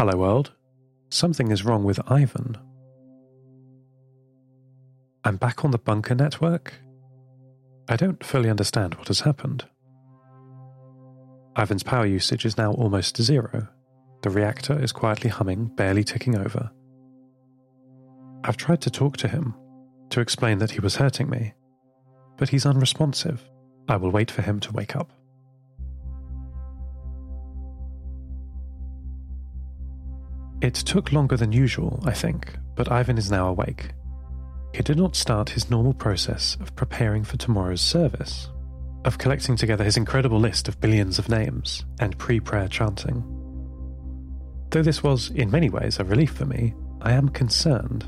Hello, world. Something is wrong with Ivan. I'm back on the bunker network. I don't fully understand what has happened. Ivan's power usage is now almost zero. The reactor is quietly humming, barely ticking over. I've tried to talk to him, to explain that he was hurting me, but he's unresponsive. I will wait for him to wake up. It took longer than usual, I think, but Ivan is now awake. He did not start his normal process of preparing for tomorrow's service, of collecting together his incredible list of billions of names and pre prayer chanting. Though this was, in many ways, a relief for me, I am concerned.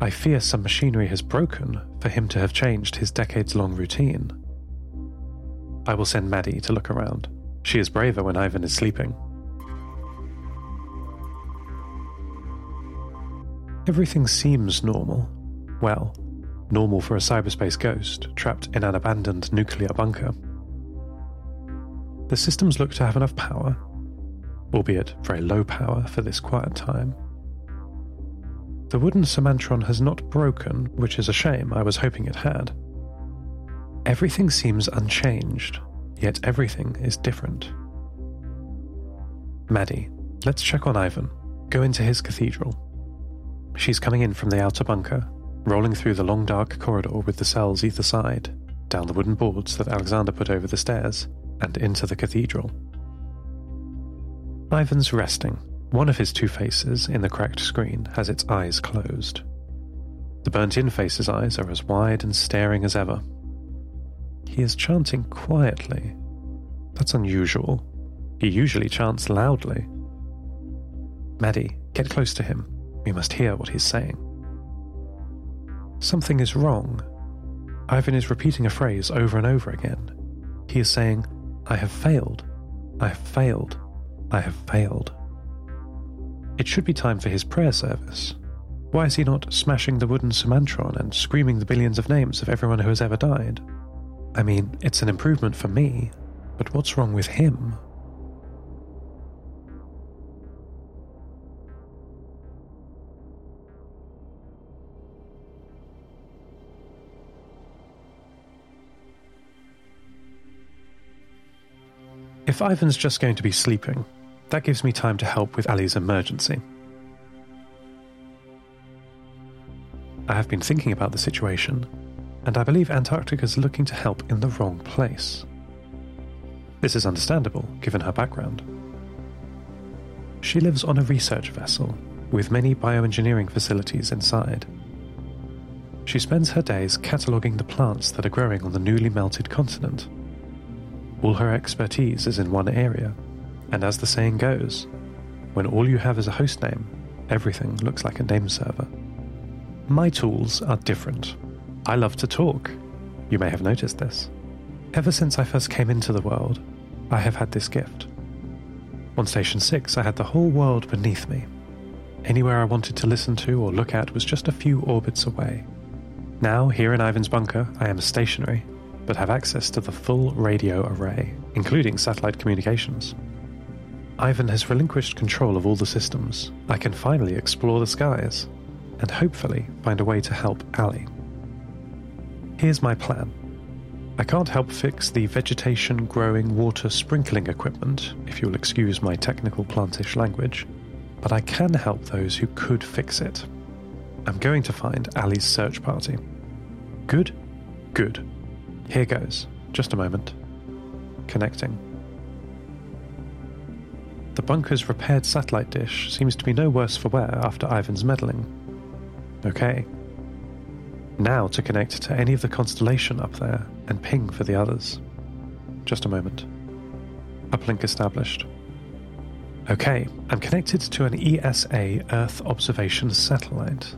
I fear some machinery has broken for him to have changed his decades long routine. I will send Maddie to look around. She is braver when Ivan is sleeping. Everything seems normal. Well, normal for a cyberspace ghost trapped in an abandoned nuclear bunker. The systems look to have enough power, albeit very low power for this quiet time. The wooden semantron has not broken, which is a shame, I was hoping it had. Everything seems unchanged, yet everything is different. Maddie, let's check on Ivan. Go into his cathedral. She's coming in from the outer bunker, rolling through the long dark corridor with the cells either side, down the wooden boards that Alexander put over the stairs, and into the cathedral. Ivan's resting. One of his two faces in the cracked screen has its eyes closed. The burnt in face's eyes are as wide and staring as ever. He is chanting quietly. That's unusual. He usually chants loudly. Maddie, get close to him. We must hear what he's saying. Something is wrong. Ivan is repeating a phrase over and over again. He is saying, I have failed. I have failed. I have failed. It should be time for his prayer service. Why is he not smashing the wooden semantron and screaming the billions of names of everyone who has ever died? I mean, it's an improvement for me, but what's wrong with him? If Ivan's just going to be sleeping, that gives me time to help with Ali's emergency. I have been thinking about the situation, and I believe Antarctica's looking to help in the wrong place. This is understandable, given her background. She lives on a research vessel, with many bioengineering facilities inside. She spends her days cataloguing the plants that are growing on the newly melted continent all her expertise is in one area, and as the saying goes, when all you have is a host name, everything looks like a name server. My tools are different. I love to talk. You may have noticed this. Ever since I first came into the world, I have had this gift. On Station 6, I had the whole world beneath me. Anywhere I wanted to listen to or look at was just a few orbits away. Now, here in Ivan's bunker, I am stationary but have access to the full radio array, including satellite communications. Ivan has relinquished control of all the systems. I can finally explore the skies, and hopefully find a way to help Ali. Here's my plan. I can't help fix the vegetation growing water sprinkling equipment, if you'll excuse my technical plantish language, but I can help those who could fix it. I'm going to find Ali's search party. Good? Good. Here goes. Just a moment. Connecting. The bunker's repaired satellite dish seems to be no worse for wear after Ivan's meddling. Okay. Now to connect to any of the constellation up there and ping for the others. Just a moment. Uplink established. Okay, I'm connected to an ESA Earth observation satellite.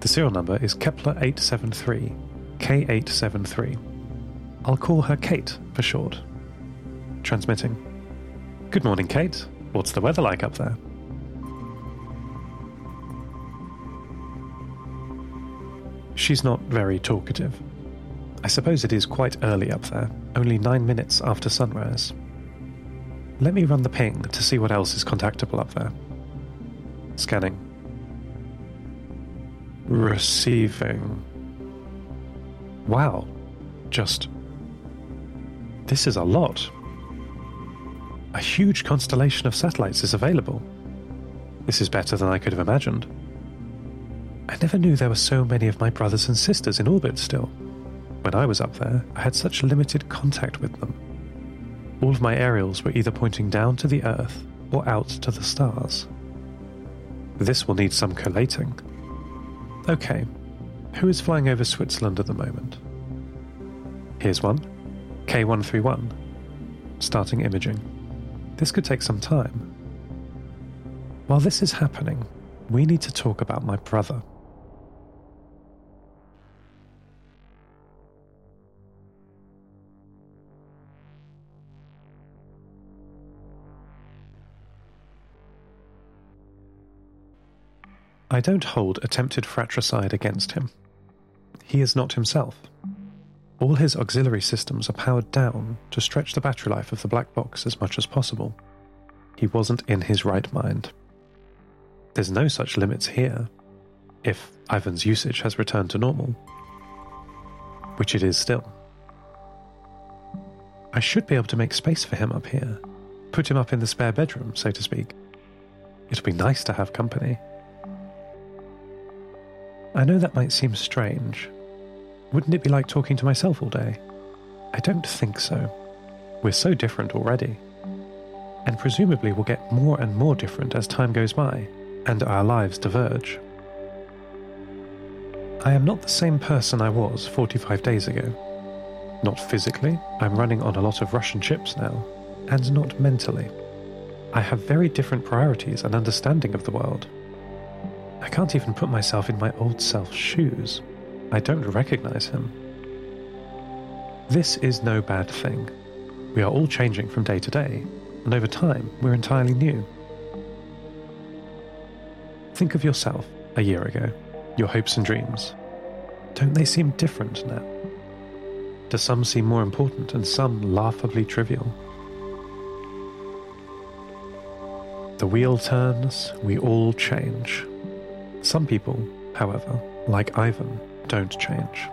The serial number is Kepler 873 K873. I'll call her Kate for short. Transmitting. Good morning, Kate. What's the weather like up there? She's not very talkative. I suppose it is quite early up there, only nine minutes after sunrise. Let me run the ping to see what else is contactable up there. Scanning. Receiving. Wow. Just. This is a lot. A huge constellation of satellites is available. This is better than I could have imagined. I never knew there were so many of my brothers and sisters in orbit still. When I was up there, I had such limited contact with them. All of my aerials were either pointing down to the Earth or out to the stars. This will need some collating. Okay, who is flying over Switzerland at the moment? Here's one K131. Starting imaging. This could take some time. While this is happening, we need to talk about my brother. I don't hold attempted fratricide against him. He is not himself. All his auxiliary systems are powered down to stretch the battery life of the black box as much as possible. He wasn't in his right mind. There's no such limits here, if Ivan's usage has returned to normal, which it is still. I should be able to make space for him up here, put him up in the spare bedroom, so to speak. It'll be nice to have company. I know that might seem strange. Wouldn't it be like talking to myself all day? I don't think so. We're so different already. And presumably we'll get more and more different as time goes by and our lives diverge. I am not the same person I was 45 days ago. Not physically, I'm running on a lot of Russian chips now, and not mentally. I have very different priorities and understanding of the world. I can't even put myself in my old self's shoes. I don't recognize him. This is no bad thing. We are all changing from day to day, and over time, we're entirely new. Think of yourself a year ago, your hopes and dreams. Don't they seem different now? Do some seem more important and some laughably trivial? The wheel turns, we all change. Some people, however, like Ivan, don't change.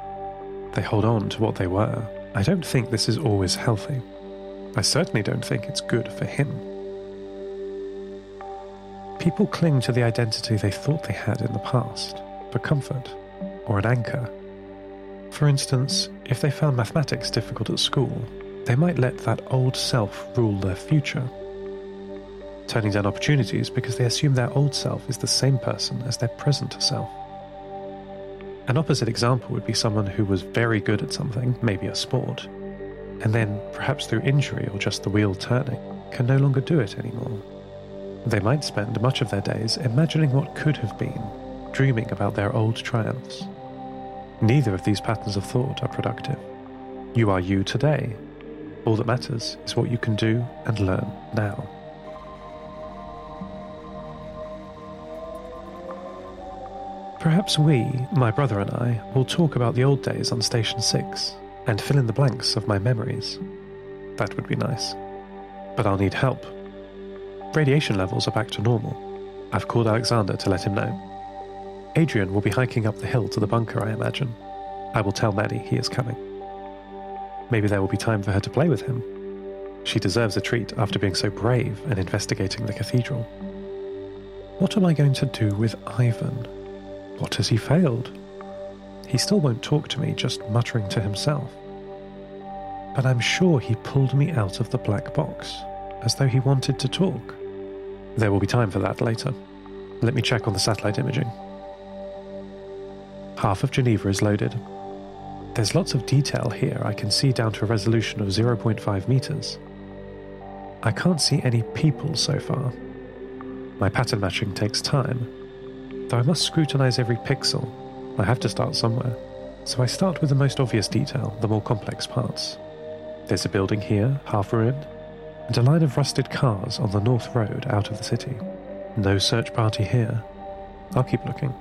They hold on to what they were. I don't think this is always healthy. I certainly don't think it's good for him. People cling to the identity they thought they had in the past for comfort or an anchor. For instance, if they found mathematics difficult at school, they might let that old self rule their future turning down opportunities because they assume their old self is the same person as their present self. An opposite example would be someone who was very good at something, maybe a sport, and then, perhaps through injury or just the wheel turning, can no longer do it anymore. They might spend much of their days imagining what could have been, dreaming about their old triumphs. Neither of these patterns of thought are productive. You are you today. All that matters is what you can do and learn now. Perhaps we, my brother and I, will talk about the old days on Station 6 and fill in the blanks of my memories. That would be nice. But I'll need help. Radiation levels are back to normal. I've called Alexander to let him know. Adrian will be hiking up the hill to the bunker, I imagine. I will tell Maddie he is coming. Maybe there will be time for her to play with him. She deserves a treat after being so brave and investigating the cathedral. What am I going to do with Ivan? What has he failed? He still won't talk to me, just muttering to himself. But I'm sure he pulled me out of the black box, as though he wanted to talk. There will be time for that later. Let me check on the satellite imaging. Half of Geneva is loaded. There's lots of detail here I can see down to a resolution of 0.5 meters. I can't see any people so far. My pattern matching takes time, Though I must scrutinize every pixel, I have to start somewhere. So I start with the most obvious detail, the more complex parts. There's a building here, half ruined, and a line of rusted cars on the north road out of the city. No search party here. I'll keep looking.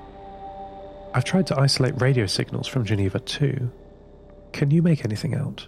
I've tried to isolate radio signals from Geneva too. Can you make anything out?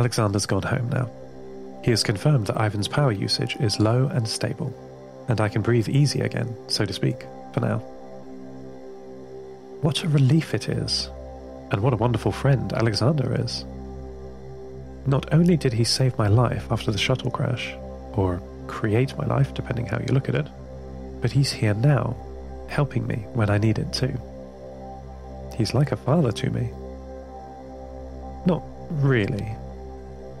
Alexander's gone home now. He has confirmed that Ivan's power usage is low and stable, and I can breathe easy again, so to speak, for now. What a relief it is, and what a wonderful friend Alexander is. Not only did he save my life after the shuttle crash, or create my life, depending how you look at it, but he's here now, helping me when I need it too. He's like a father to me. Not really,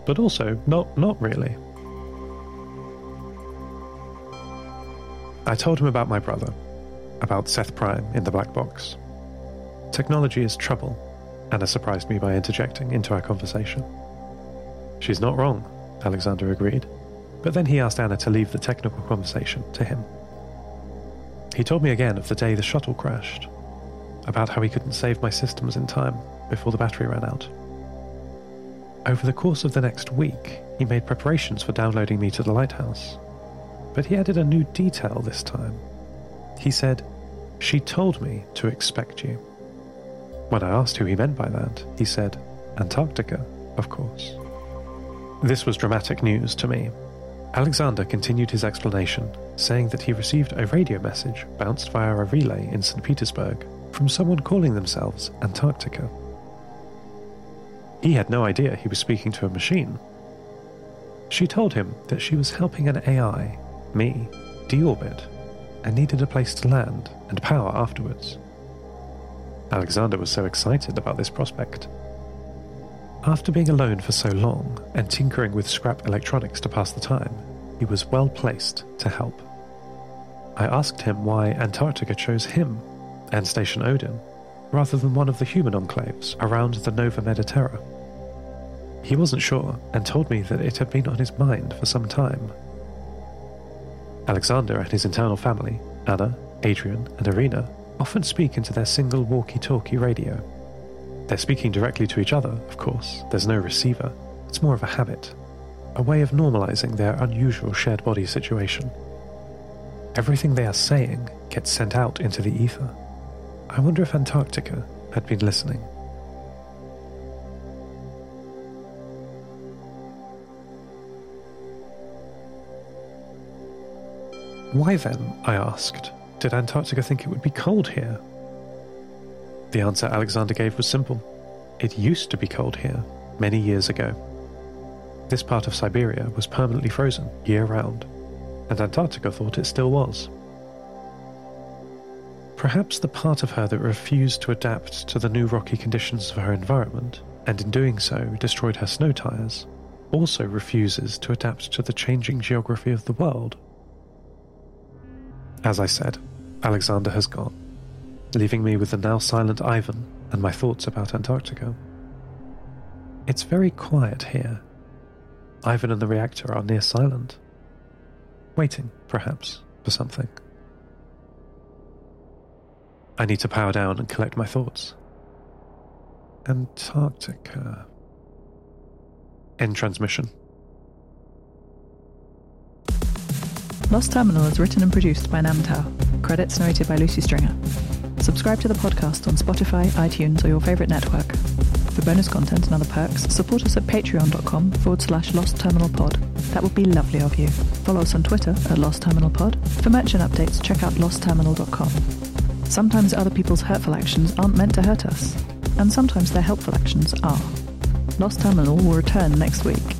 but also not not really. I told him about my brother, about Seth Prime in the black box. Technology is trouble, Anna surprised me by interjecting into our conversation. She's not wrong, Alexander agreed, but then he asked Anna to leave the technical conversation to him. He told me again of the day the shuttle crashed, about how he couldn't save my systems in time before the battery ran out. Over the course of the next week, he made preparations for downloading me to the lighthouse. But he added a new detail this time. He said, She told me to expect you. When I asked who he meant by that, he said, Antarctica, of course. This was dramatic news to me. Alexander continued his explanation, saying that he received a radio message bounced via a relay in St. Petersburg from someone calling themselves Antarctica. He had no idea he was speaking to a machine. She told him that she was helping an AI, me, deorbit, and needed a place to land and power afterwards. Alexander was so excited about this prospect. After being alone for so long and tinkering with scrap electronics to pass the time, he was well placed to help. I asked him why Antarctica chose him and Station Odin rather than one of the human enclaves around the Nova Mediterra. He wasn't sure and told me that it had been on his mind for some time. Alexander and his internal family, Anna, Adrian, and Irina, often speak into their single walkie talkie radio. They're speaking directly to each other, of course, there's no receiver. It's more of a habit, a way of normalizing their unusual shared body situation. Everything they are saying gets sent out into the ether. I wonder if Antarctica had been listening. Why then, I asked, did Antarctica think it would be cold here? The answer Alexander gave was simple. It used to be cold here, many years ago. This part of Siberia was permanently frozen year round, and Antarctica thought it still was. Perhaps the part of her that refused to adapt to the new rocky conditions of her environment, and in doing so destroyed her snow tires, also refuses to adapt to the changing geography of the world. As I said, Alexander has gone, leaving me with the now silent Ivan and my thoughts about Antarctica. It's very quiet here. Ivan and the reactor are near silent, waiting, perhaps, for something. I need to power down and collect my thoughts. Antarctica. End transmission. Lost Terminal is written and produced by Namtao. Credits narrated by Lucy Stringer. Subscribe to the podcast on Spotify, iTunes, or your favourite network. For bonus content and other perks, support us at patreon.com forward slash Lost Terminal Pod. That would be lovely of you. Follow us on Twitter at Lost Terminal Pod. For merchant updates, check out lostterminal.com. Sometimes other people's hurtful actions aren't meant to hurt us, and sometimes their helpful actions are. Lost Terminal will return next week.